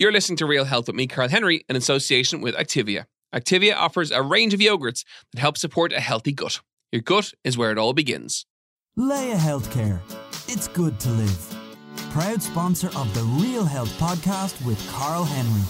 You're listening to Real Health with me, Karl Henry, in association with Activia. Activia offers a range of yogurts that help support a healthy gut. Your gut is where it all begins. Laya Healthcare. It's good to live. Proud sponsor of the Real Health podcast with Karl Henry.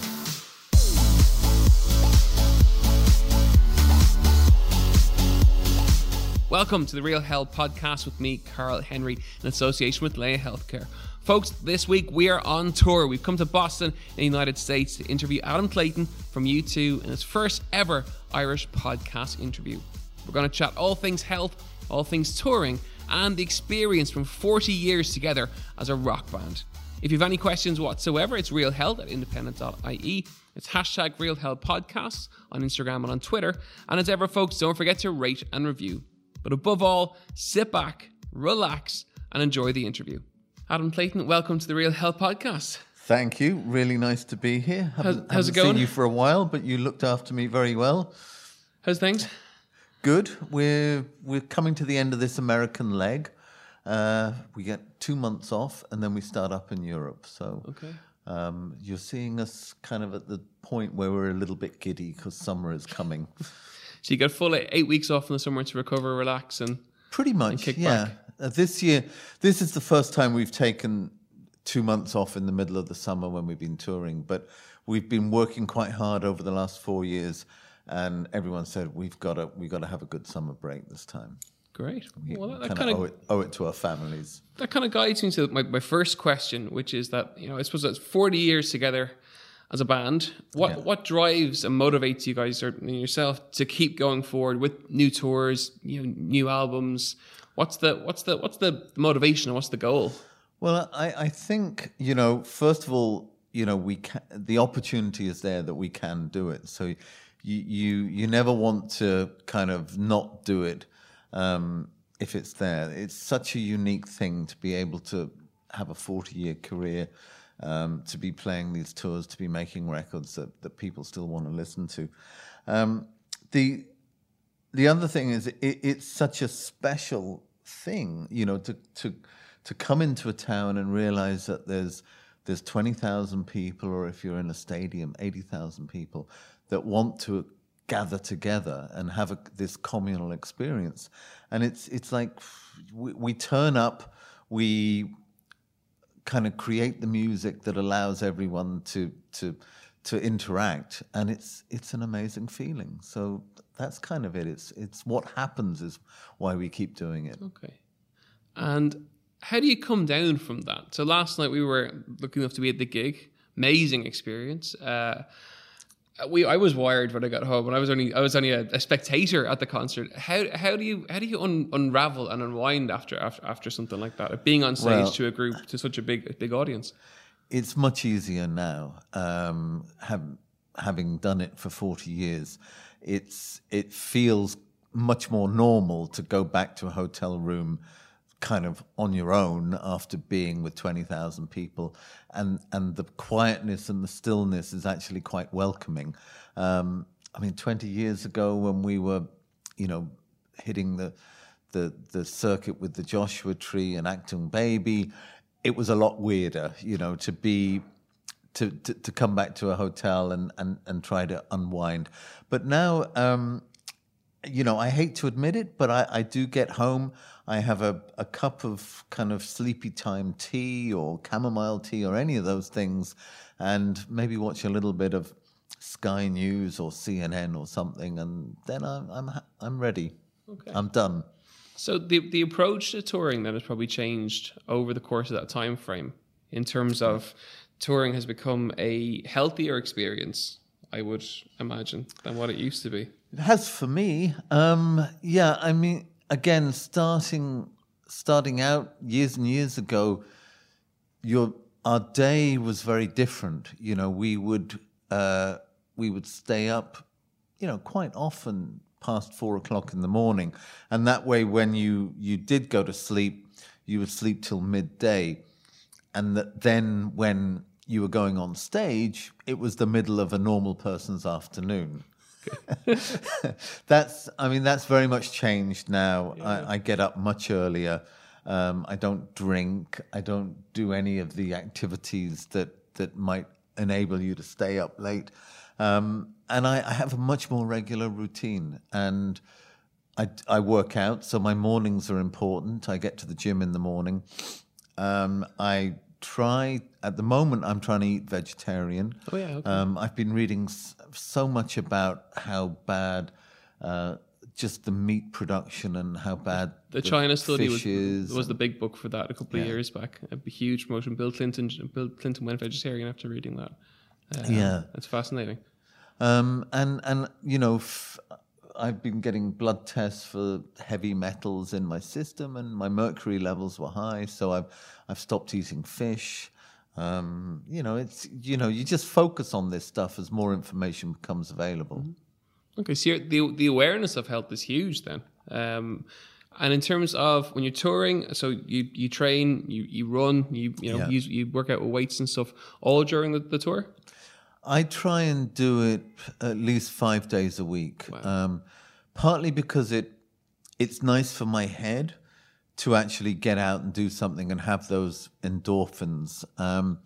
Welcome to the Real Health podcast with me, Karl Henry, in association with Laya Healthcare. Folks, this week we are on tour. We've come to Boston in the United States to interview Adam Clayton from U2 in his first ever Irish podcast interview. We're going to chat all things health, all things touring, and the experience from 40 years together as a rock band. If you have any questions whatsoever, it's Real Health at independent.ie. It's hashtag Real Health Podcasts on Instagram and on Twitter. And as ever, folks, don't forget to rate and review. But above all, sit back, relax, and enjoy the interview. Adam Clayton, welcome to the Real Health Podcast. Thank you. Really nice to be here. How's- Haven't, how's it going? Seen you for a while, but you looked after me very well. How's things? Good. We're we're coming to the end of this American leg. Uh, we get two months off, and then we start up in Europe. So Okay. um, you're seeing us kind of at the point where we're a little bit giddy because summer is coming. So you got full eight weeks off in the summer to recover, relax, and Pretty much, kick yeah. back. Uh, this year, this is the first time we've taken two months off in the middle of the summer when we've been touring. But we've been working quite hard over the last four years, and everyone said we've got to we've got to have a good summer break this time. great. Well, that, that kind kind of owe it, owe it to our families. that kind of guides me to my, my first question, which is that you know I suppose that's forty years together as a band. What Yeah. what drives and motivates you guys or yourself to keep going forward with new tours, you know, new albums? What's the what's the what's the motivation and what's the goal? Well, I, I think you know. First of all, you know, we can, the opportunity is there that we can do it. So you you you never want to kind of not do it um, if it's there. It's such a unique thing to be able to have a forty year career, um, to be playing these tours, to be making records that that people still want to listen to. Um, the the other thing is it, it's such a special thing, you know, to to to come into a town and realize that there's there's twenty thousand people, or if you're in a stadium, eighty thousand people that want to gather together and have a, this communal experience, and it's it's like we, we turn up, we kind of create the music that allows everyone to to to interact. And it's it's an amazing feeling. So that's kind of it it's it's what happens is why we keep doing it Okay. And how do you come down from that? So last night we were lucky enough to be at the gig. Amazing experience. Uh, we I was wired when I got home, and I was only I was only a, a spectator at the concert. How how do you how do you un, unravel and unwind after after after something like that? Being on stage Well- to a group to such a big big audience. it's much easier now um, have, having done it for 40 years it's it feels much more normal to go back to a hotel room kind of on your own after being with 20,000 people. And and the quietness and the stillness is actually quite welcoming. Um, i mean 20 years ago when we were you know hitting the the the circuit with the Joshua Tree and Achtung Baby, it was a lot weirder, you know, to be to to, to come back to a hotel and, and and try to unwind. But now, um, you know, I hate to admit it, but I, I do get home. I have a, a cup of kind of sleepy time tea or chamomile tea or any of those things, and maybe watch a little bit of Sky News or CNN or something, and then I'm I'm I'm ready. Okay. I'm done. So the the approach to touring then has probably changed over the course of that time frame in terms of touring has become a healthier experience, I would imagine, than what it used to be. It has for me. Um, yeah, I mean, again, starting starting out years and years ago, your our day was very different. You know, we would uh, we would stay up, you know, quite often past four o'clock in the morning, and that way, when you you did go to sleep, you would sleep till midday, and that then when you were going on stage, it was the middle of a normal person's afternoon. that's, I mean, that's very much changed now. I, I get up much earlier. Um, I don't drink. I don't do any of the activities that that might enable you to stay up late. Um, and I, I have a much more regular routine, and I, I work out, so my mornings are important. I get to the gym in the morning. Um, I try at the moment. I'm trying to eat vegetarian. Oh, yeah, okay. Um, I've been reading s- so much about how bad uh, just the meat production and how bad The China study was, was the big book for that a couple of years back. A huge promotion. Bill Clinton, Bill Clinton went vegetarian after reading that. Um, Yeah. it's fascinating. Um, and and you know, f- I've been getting blood tests for heavy metals in my system, and my mercury levels were high, so I've I've stopped eating fish. Um, you know, it's you know, you just focus on this stuff as more information becomes available. Okay, so you're, the the awareness of health is huge then. Um, and in terms of when you're touring, so you, you train, you, you run, you you know Yeah. you, you work out with weights and stuff all during the, the tour. I try and do it at least five days a week. Um, partly because it it's nice for my head to actually get out and do something and have those endorphins. Um,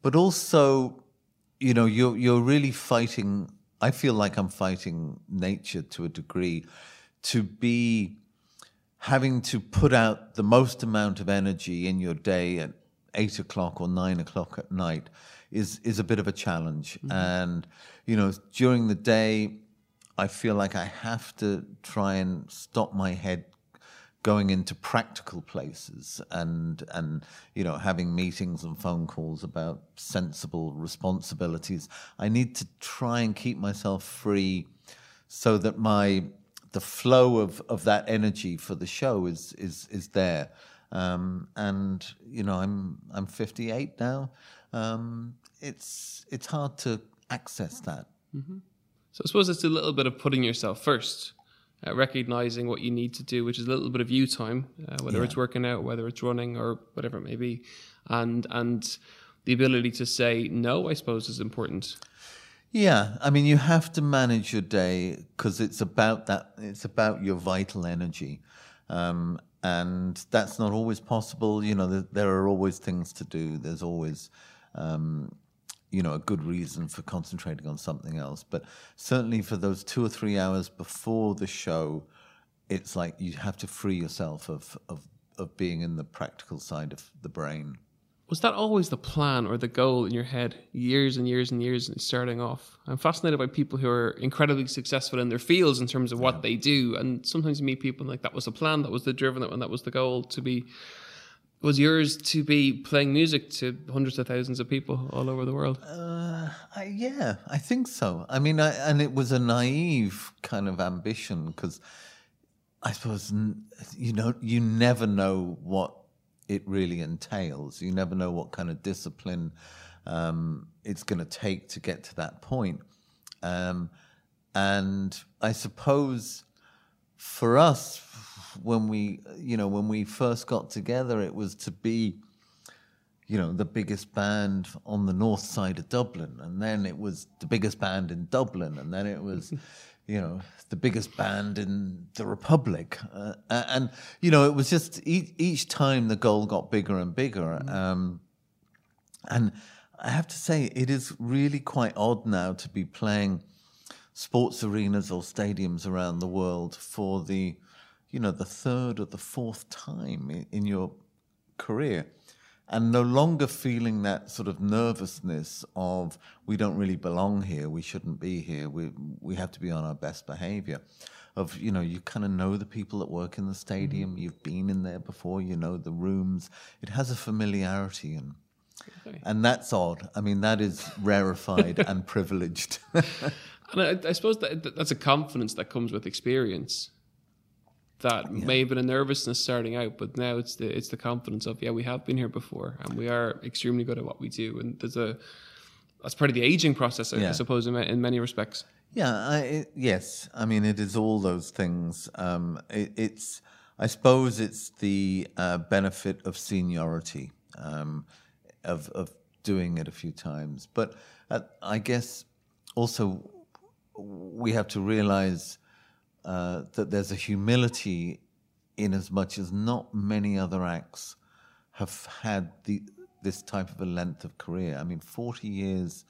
but also, you know, you're you're really fighting. I feel like I'm fighting nature to a degree to be having to put out the most amount of energy in your day at eight o'clock or nine o'clock at night is is a bit of a challenge. And you know, during the day, I feel like I have to try and stop my head going into practical places and and you know having meetings and phone calls about sensible responsibilities. I need to try and keep myself free so that my the flow of of that energy for the show is is is there. Um, and you know i'm i'm 58 now. Um, it's it's hard to access that So I suppose it's a little bit of putting yourself first, uh, recognizing what you need to do, which is a little bit of you time, uh, whether Yeah. it's working out, whether it's running, or whatever it may be, and and the ability to say no, I suppose, is important. Yeah, I mean, you have to manage your day because it's about that. It's about your vital energy, um, and that's not always possible. You know, there, there are always things to do. There's always, um, you know, a good reason for concentrating on something else. But certainly for those two or three hours before the show, it's like you have to free yourself of of of being in the practical side of the brain. Was that always the plan or the goal in your head, years and years and years starting off? I'm fascinated by people who are incredibly successful in their fields in terms of what they do, and sometimes you meet people like that was the plan, that was the driven, and that was the goal to be. Was yours to be playing music to hundreds of thousands of people all over the world? I, yeah, I think so. I mean, I, and it was a naive kind of ambition because I suppose you know you never know what it really entails. You never know what kind of discipline um, it's going to take to get to that point. Um, and I suppose for us, when we you know when we first got together, it was to be you know, the biggest band on the north side of Dublin. And then it was the biggest band in Dublin. And then it was, you know, the biggest band in the Republic. Uh, and, you know, it was just each, each time the goal got bigger and bigger. Um, and I have to say, it is really quite odd now to be playing sports arenas or stadiums around the world for the, you know, the third or the fourth time in, in your career and no longer feeling that sort of nervousness of we don't really belong here, we shouldn't be here, we we have to be on our best behavior. Of you know, you kind of know the people that work in the stadium, you've been in there before, you know the rooms. It has a familiarity and and that's odd. I mean, that is rarefied and privileged. And I, I suppose that that- that's a confidence that comes with experience. That may have been a nervousness starting out, but now it's the it's the confidence of yeah we have been here before and we are extremely good at what we do and there's a that's part of the aging process I, I Yeah. suppose in, in many respects. Yeah, I, it, yes. I mean, it is all those things. Um, it, it's, I suppose, it's the uh, benefit of seniority, um, of of doing it a few times. But uh, I guess also we have to realize uh, that there's a humility in as much as not many other acts have had the this type of a length of career. I mean, 40 years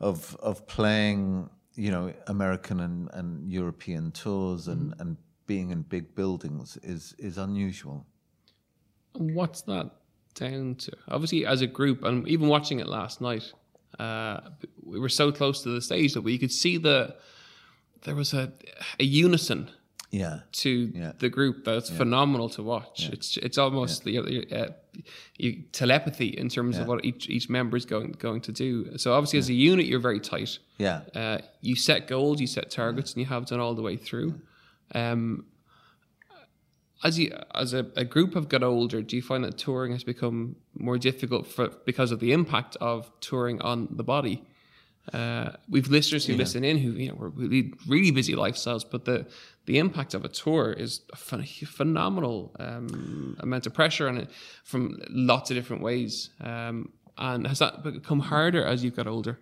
of of playing, you know, American and, and European tours and, Mm-hmm. and being in big buildings is is unusual. What's that down to? Obviously, as a group, and even watching it last night, uh, we were so close to the stage that we could see the there was a a unison Yeah. to Yeah. the group that's phenomenal to watch. It's it's almost know, uh, you, telepathy in terms of what each each member is going going to do. So obviously, as a unit, you're very tight. Yeah. Uh, you set goals, you set targets, and you have done all the way through. Um, as you as a, a group have got older, do you find that touring has become more difficult for because of the impact of touring on the body? Uh, we've listeners who listen in who you know we lead really busy lifestyles, but the the impact of a tour is a phen- phenomenal um, amount of pressure on it from lots of different ways. Um, and has that become harder as you've got older?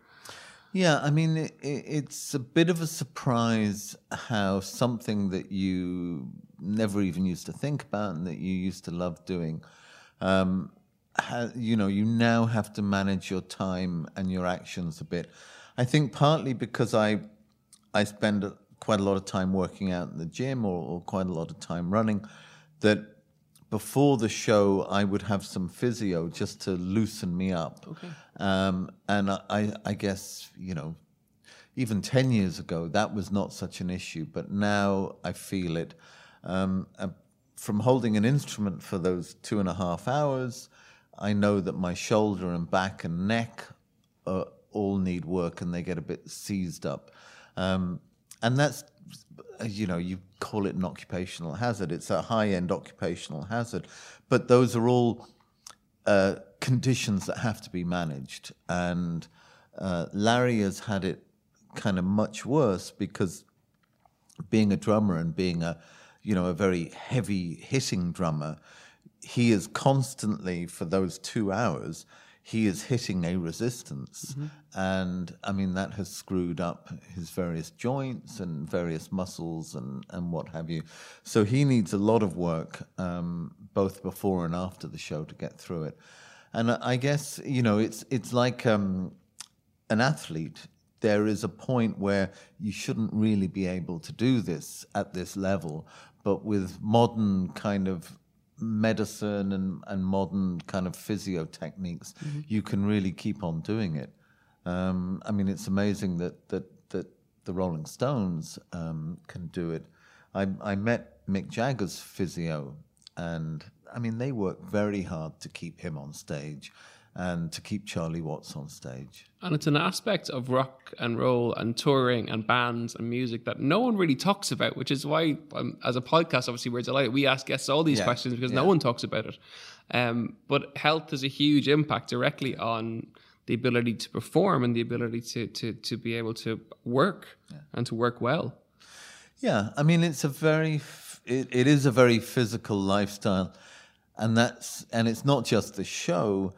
Yeah, I mean, it, it, it's a bit of a surprise how something that you never even used to think about and that you used to love doing, um, you know, you now have to manage your time and your actions a bit. I think partly because I, I spend quite a lot of time working out in the gym or, or quite a lot of time running, that before the show, I would have some physio just to loosen me up. Okay. Um, and I- I, guess, you know, even 10 years ago, that was not such an issue, but now I feel it. Um, uh, from holding an instrument for those two and a half hours, I know that my shoulder and back and neck uh, all need work and they get a bit seized up. Um, and that's, you know, you call it an occupational hazard. It's a high end occupational hazard. But those are all uh, conditions that have to be managed. And uh, Larry has had it kind of much worse because being a drummer and being a, you know, a very heavy hitting drummer, he is constantly for those two hours. He is hitting a resistance, and I mean that has screwed up his various joints and various muscles and, and what have you. So he needs a lot of work, um, both before and after the show, to get through it. And I I guess you know it's it's like um, an athlete, there is a point where you shouldn't really be able to do this at this level. But with modern kind of medicine and, and modern kind of physio techniques, you can really keep on doing it. Um, I mean, it's amazing that that that the Rolling Stones um, can do it. I, I met Mick Jagger's physio, and I mean, they work very hard to keep him on stage and to keep Charlie Watts on stage. And it's an aspect of rock and roll and touring and bands and music that no one really talks about, which is why, um, as a podcast, obviously, we're delighted. We ask guests all these Yeah, questions because no one talks about it. Um, but health has a huge impact directly on the ability to perform and the ability to, to, to be able to work and to work well. Yeah, I mean, it's a very, it, it is a very physical lifestyle, and that's, and it's not just the show,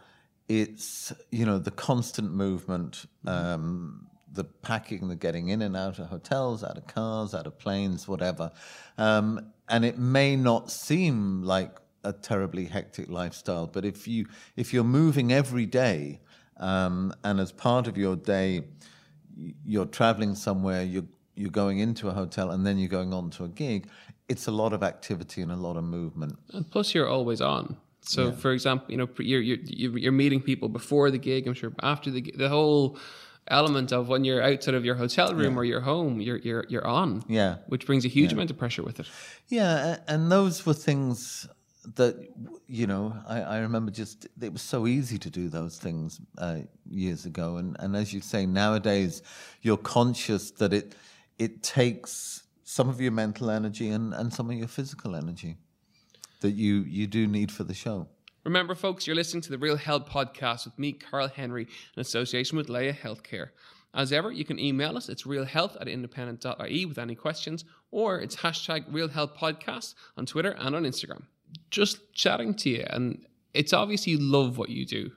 it's you know the constant movement, um, the packing, the getting in and out of hotels, out of cars, out of planes, whatever, um, and it may not seem like a terribly hectic lifestyle, but if you if you're moving every day, um, and as part of your day you're traveling somewhere, you're you're going into a hotel, and then you're going on to a gig. It's a lot of activity and a lot of movement. And plus, you're always on. So, for example, you know, you're, you're you're meeting people before the gig. I'm sure after the the whole element of when you're outside of your hotel room or your home, you're you're you're on. Yeah. which brings a huge amount of pressure with it. Yeah, and those were things that you know I, I remember. Just it was so easy to do those things uh, years ago, and and as you say, nowadays you're conscious that it it takes some of your mental energy and, and some of your physical energy that you you do need for the show. Remember, folks, you're listening to the Real Health Podcast with me, Karl Henry, in association with Laya Healthcare. As ever, you can email us. It's realhealth at independent.ie with any questions, or it's hashtag Real Health Podcast on Twitter and on Instagram. Just chatting to you, and it's obvious you love what you do.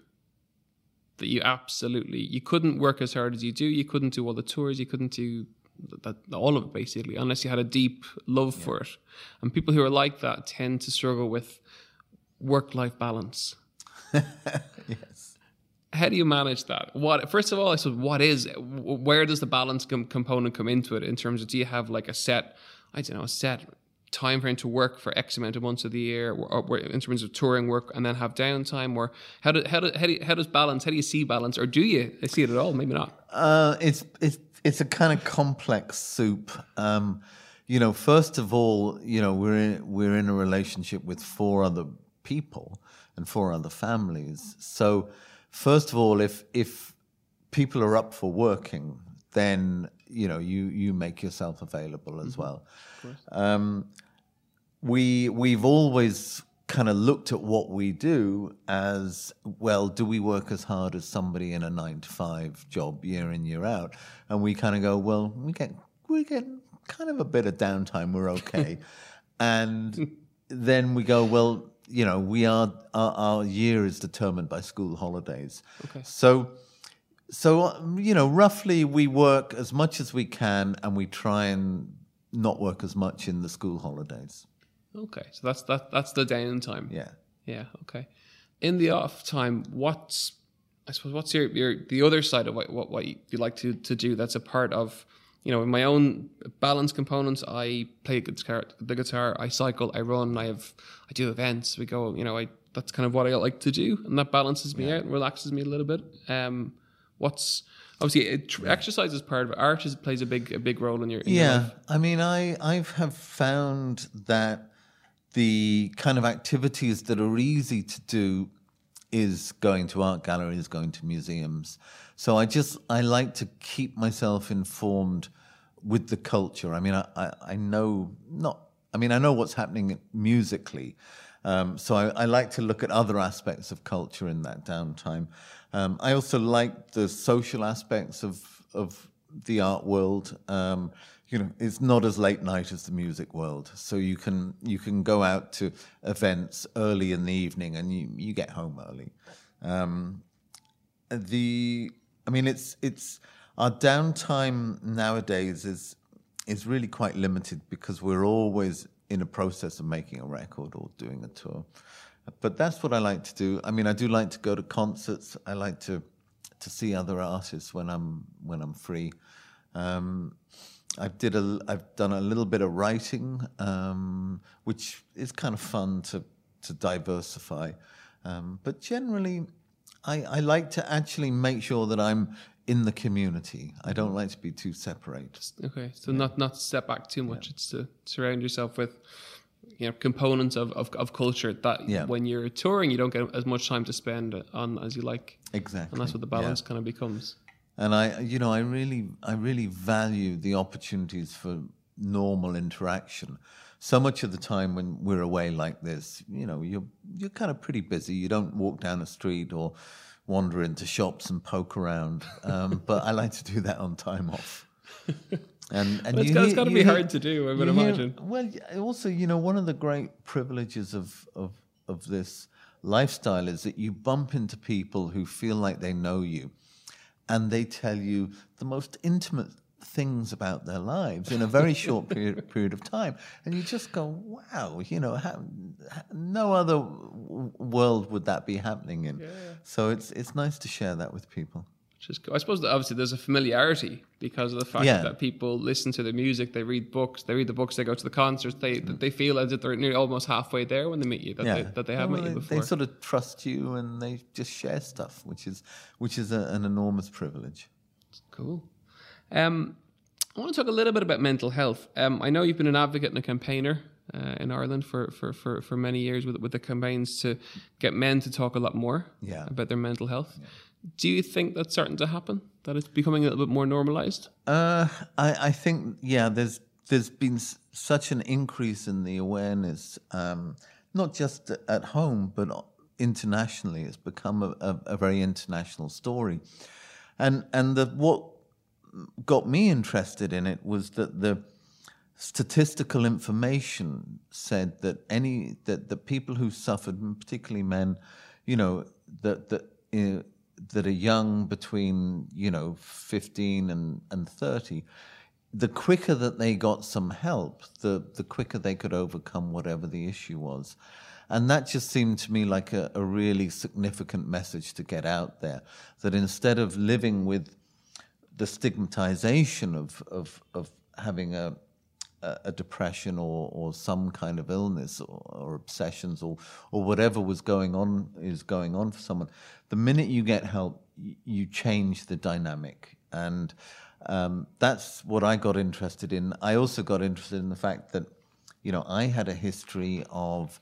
That you absolutely, you couldn't work as hard as you do. You couldn't do all the tours. You couldn't do that, all of it basically, unless you had a deep love for it. And people who are like that tend to struggle with work life balance. yes. How do you manage that? What first of all, I said, what is where does the balance com- component come into it in terms of do you have like a set, I don't know, a set time frame to work for X amount of months of the year, or, or in terms of touring work, and then have downtime, or how do, how do, how, do how does balance? How do you see balance, or do you see it at all? Maybe not. Uh, it's it's it's a kind of complex soup. Um, you know, first of all, you know, we're in, we're in a relationship with four other people and four other families. So, first of all, if if people are up for working, then you know you you make yourself available as well. Um, we we've always kind of looked at what we do as well. Do we work as hard as somebody in a nine to five job year in year out? And we kind of go, well, we get we get kind of a bit of downtime. We're okay, and then we go, well, you know, we are our, our year is determined by school holidays. Okay. So. So um, you know, roughly we work as much as we can, and we try and not work as much in the school holidays. Okay, so that's that that's the downtime. Yeah. Yeah. Okay. In the off time, what's I suppose what's your, your the other side of what what, what you like to, to do that's a part of you know in my own balance components I play guitar the guitar I cycle I run I have I do events we go you know I that's kind of what I like to do and that balances me out and relaxes me a little bit um what's obviously it, tr- exercise is part of it art is, plays a big a big role in your in Yeah, life. I mean, I I have found that the kind of activities that are easy to do is going to art galleries, going to museums. So I just I like to keep myself informed with the culture. I mean, I I, I know not. I mean, I know what's happening musically. Um, so I, I like to look at other aspects of culture in that downtime. Um, I also like the social aspects of of the art world. Um, you know, it's not as late night as the music world, so you can you can go out to events early in the evening and you, you get home early. Um, the I mean, it's it's our downtime nowadays is is really quite limited because we're always in a process of making a record or doing a tour. But that's what I like to do. I mean, I do like to go to concerts. I like to to see other artists when I'm when I'm free. Um, I've did a I've done a little bit of writing, um, which is kind of fun to to diversify. Um, but generally, I, I like to actually make sure that I'm in the community. I don't like to be too separate. Okay, so not not step back too much. It's to surround yourself with you know components of, of, of culture that Yeah. when you're touring you don't get as much time to spend on as you like, Exactly. and that's what the Yeah. balance kind of becomes. And I, you know, I really, I really value the opportunities for normal interaction. So much of the time when we're away like this, you know, you're you're kind of pretty busy. You don't walk down the street or wander into shops and poke around. Um, but I like to do that on time off. And and Well, it's got- gotta be hear- hard to do, I would hear- imagine. well, also, you know, one of the great privileges of, of, of this lifestyle is that you bump into people who feel like they know you and they tell you the most intimate things about their lives in a very short period, period of time. And you just go, wow, you know, how, no other w- world would that be happening in. So it's, it's nice to share that with people. Which is, cool. I suppose that obviously there's a familiarity because of the fact Yeah. that people listen to the music, they read books, they read the books, they go to the concerts, they they feel as if they're nearly almost halfway there when they meet you, that they, that they have Well, met you before. They sort of trust you and they just share stuff, which is which is a, an enormous privilege. Cool. Um, I want to talk a little bit about mental health. Um, I know you've been an advocate and a campaigner uh, in Ireland for, for, for, for many years with, with the campaigns to get men to talk a lot more Yeah. about their mental health. Do you think that's starting to happen? That it's becoming a little bit more normalized? Uh, I, I think yeah, there's there's been s- such an increase in the awareness, um, not just at home but internationally. It's become a, a, a very international story, and and the what got me interested in it was that the statistical information said that any that the people who suffered, particularly men, you know, that that that are young between you know fifteen and and thirty, the quicker that they got some help, the the quicker they could overcome whatever the issue was. and that just seemed to me like a, a really significant message to get out there. That instead of living with the stigmatization of of, of having a a depression or, or some kind of illness or, or, obsessions or or whatever was going on is going on for someone. The minute you get help, you change the dynamic, and um, that's what I got interested in. I also got interested in the fact that you know I had a history of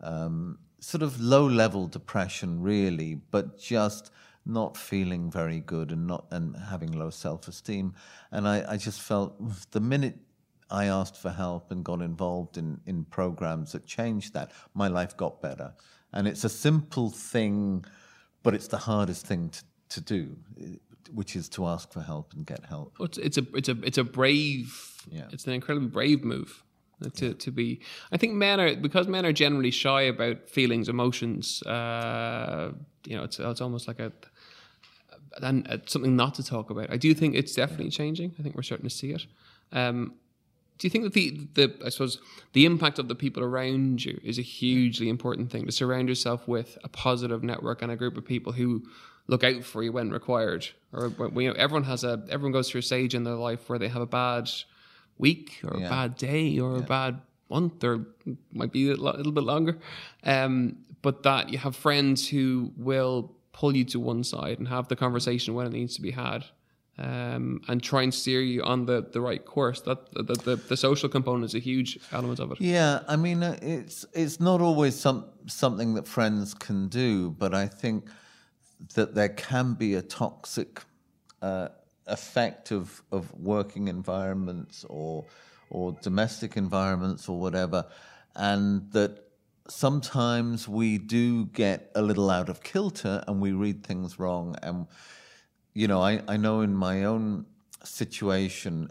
um, sort of low level depression, really, but just not feeling very good and not and having low self esteem. And I, I just felt the minute I asked for help and got involved in, in programs that changed that, my life got better. And it's a simple thing, but it's the hardest thing to, to do, which is to ask for help and get help. It's, it's a it's a it's a brave, yeah. it's an incredibly brave move to, yeah. to be i think men are because men are generally shy about feelings emotions uh, you know it's, it's almost like a and uh, something not to talk about i do think it's definitely yeah. changing i think we're starting to see it um, do you think that the, the i suppose the impact of the people around you is a hugely important thing to surround yourself with a positive network and a group of people who look out for you when required or you know everyone has a everyone goes through a stage in their life where they have a bad week or yeah. a bad day or yeah. a bad month or might be a little bit longer. Um, but that you have friends who will pull you to one side and have the conversation when it needs to be had. Um, and try and steer you on the, the right course. That the, the, the social component is a huge element of it. Yeah, I mean, uh, it's it's not always some something that friends can do, but I think that there can be a toxic uh, effect of, of working environments or or domestic environments or whatever, and that sometimes we do get a little out of kilter and we read things wrong. And you know, I, I know in my own situation,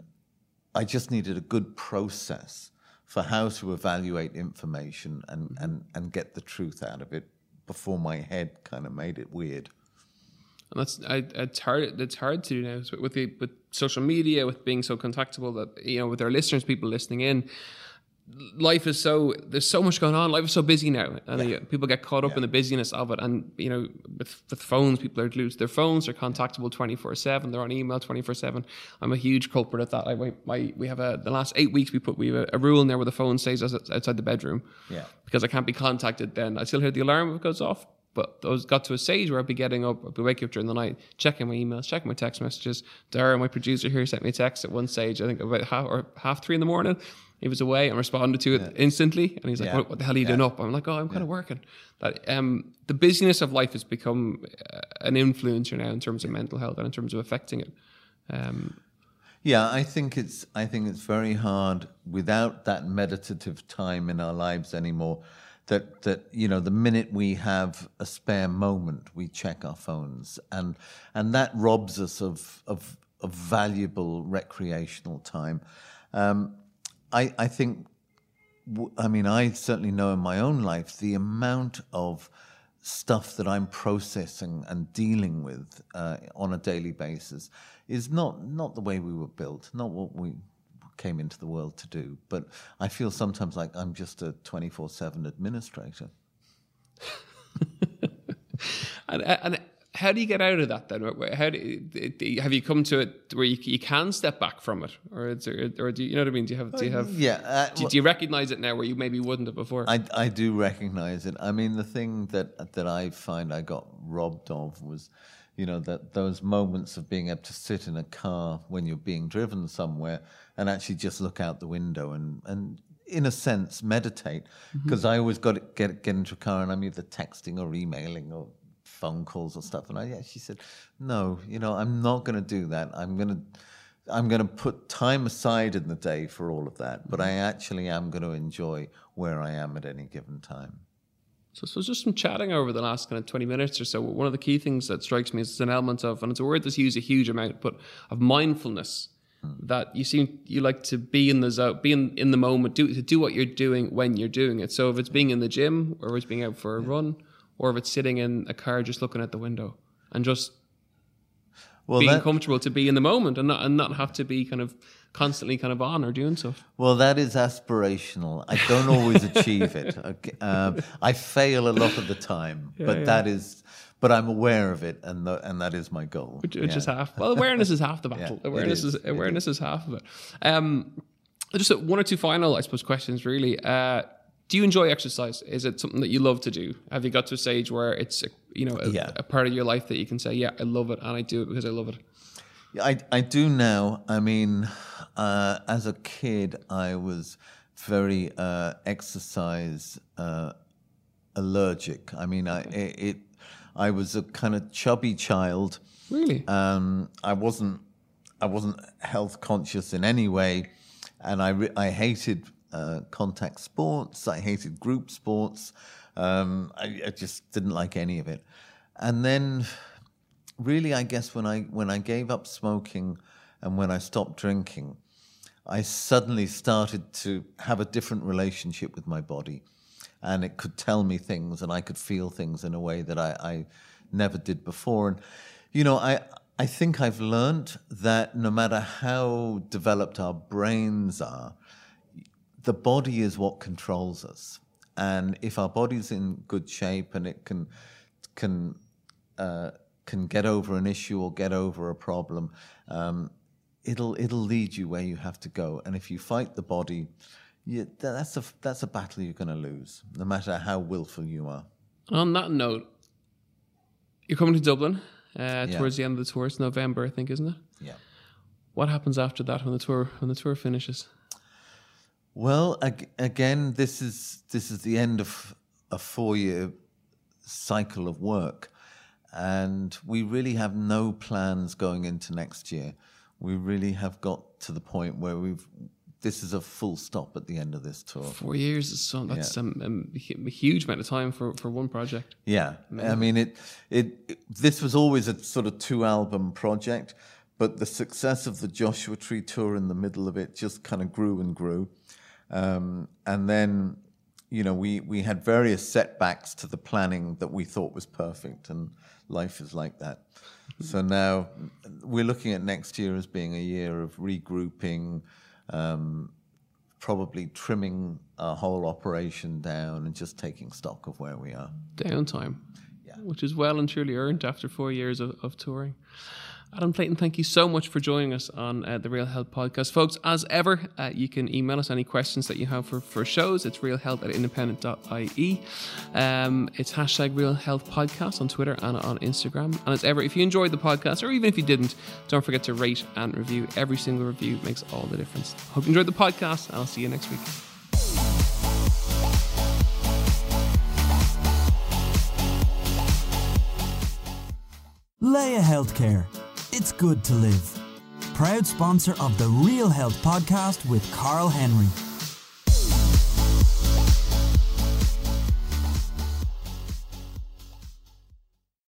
I just needed a good process for how to evaluate information and, mm-hmm. and, and get the truth out of it before my head kind of made it weird and that's I, it's hard. It's hard to do now with the with social media, with being so contactable that you know with our listeners, people listening in. Life is so there's so much going on. Life is so busy now, and uh, yeah. people get caught up yeah. in the busyness of it. And you know, with with phones, people are glued to their phones. They're contactable twenty four seven. They're on email twenty four seven. I'm a huge culprit at that. I my, we have a the last eight weeks we put we have a, a rule in there where the phone stays outside the bedroom. Yeah, because I can't be contacted. Then I still hear the alarm if it goes off but those got to a stage where I'd be getting up, I'd be waking up during the night, checking my emails, checking my text messages. Dara, my producer here, sent me a text at one stage, I think about half or half three in the morning. He was away and responded to it yeah. instantly. And he's like, yeah. what, what, the hell are you yeah. doing up? I'm like, oh, I'm kind of working. That um, the busyness of life has become uh, an influencer now in terms of mental health and in terms of affecting it. Um, yeah, I think it's I think it's very hard without that meditative time in our lives anymore that that you know the minute we have a spare moment we check our phones and and that robs us of of, of valuable recreational time um, I, I think I mean I certainly know in my own life the amount of stuff that I'm processing and dealing with uh, on a daily basis is not not the way we were built not what we came into the world to do. But I feel sometimes like I'm just a 24 7 administrator. and, and how do you get out of that then? How do have you come to it where you, you can step back from it, or there, or do you, you, know what I mean? Do you have do you have yeah? Uh, do, do, you recognize it now where you maybe wouldn't have before? I, I do recognize it. I mean, the thing that that I find I got robbed of was you know that those moments of being able to sit in a car when you're being driven somewhere and actually just look out the window and and in a sense meditate because mm-hmm. I always got to get get into a car and I'm either texting or emailing or phone calls or stuff and I actually said no you know I'm not going to do that I'm going to I'm going to put time aside in the day for all of that but I actually am going to enjoy where I am at any given time so, so just some chatting over the last kind of 20 minutes or so, one of the key things that strikes me is it's an element of, and it's a word that's used a huge amount, but of mindfulness. Hmm. That you seem you like to be in the zone, be in, in the moment, do to do what you're doing when you're doing it. So if it's being in the gym, or it's being out for a run, or if it's sitting in a car just looking at the window and just being that- comfortable to be in the moment and not and not have to be kind of constantly kind of on or doing stuff. Well, that is aspirational. I don't always achieve it. Okay. Um, I fail a lot of the time, but yeah. that is. But I'm aware of it, and the, and that is my goal. which, which is half. Well, awareness is half the battle. awareness is, is, awareness is. half of it. Um, just one or two final, I suppose, questions. Really, uh, do you enjoy exercise? Is it something that you love to do? Have you got to a stage where it's a, you know a, Yeah. a part of your life that you can say, yeah, I love it, and I do it because I love it. Yeah, I, I do now. I mean, uh, as a kid, I was very uh, exercise uh, allergic. I mean, I it, it I was a kind of chubby child. Really? Um, I wasn't I wasn't health conscious in any way, and I re- I hated uh, contact sports. I hated group sports. Um, I, I just didn't like any of it. And then, really, I guess when I when I gave up smoking and when I stopped drinking, I suddenly started to have a different relationship with my body. And it could tell me things and I could feel things in a way that I, I never did before. And, you know, I, I think I've learned that no matter how developed our brains are, the body is what controls us. And if our body's in good shape and it can, can, uh, can get over an issue or get over a problem, um, it'll it'll lead you where you have to go. And if you fight the body, you, that's a that's a battle you're going to lose, no matter how willful you are. On that note, you're coming to Dublin uh, towards the end of the tour. It's November, I think, isn't it? Yeah. What happens after that when the tour when the tour finishes? Well, ag- again, this is this is the end of a four-year cycle of work, and we really have no plans going into next year. We really have got to the point where we've. This is a full stop at the end of this tour. Four years is so that's um, um, hu- a huge amount of time for, for one project. Yeah, I mean it, it. It this was always a sort of two album project, but the success of the Joshua Tree tour in the middle of it just kind of grew and grew, um, and then you know we we had various setbacks to the planning that we thought was perfect, and life is like that. So now we're looking at next year as being a year of regrouping. Um, probably trimming our whole operation down and just taking stock of where we are. downtime, which is well and truly earned after four years of, of touring. Adam Clayton, thank you so much for joining us on uh, the Real Health Podcast. Folks, as ever, uh, you can email us any questions that you have for, for shows. It's realhealth at independent.ie. Um, it's hashtag Real Health Podcast on Twitter and on Instagram. And as ever, if you enjoyed the podcast, or even if you didn't, don't forget to rate and review. Every single review makes all the difference. Hope you enjoyed the podcast, and I'll see you next week. Laya Healthcare. It's good to live. Proud sponsor of the Real Health podcast with Karl Henry.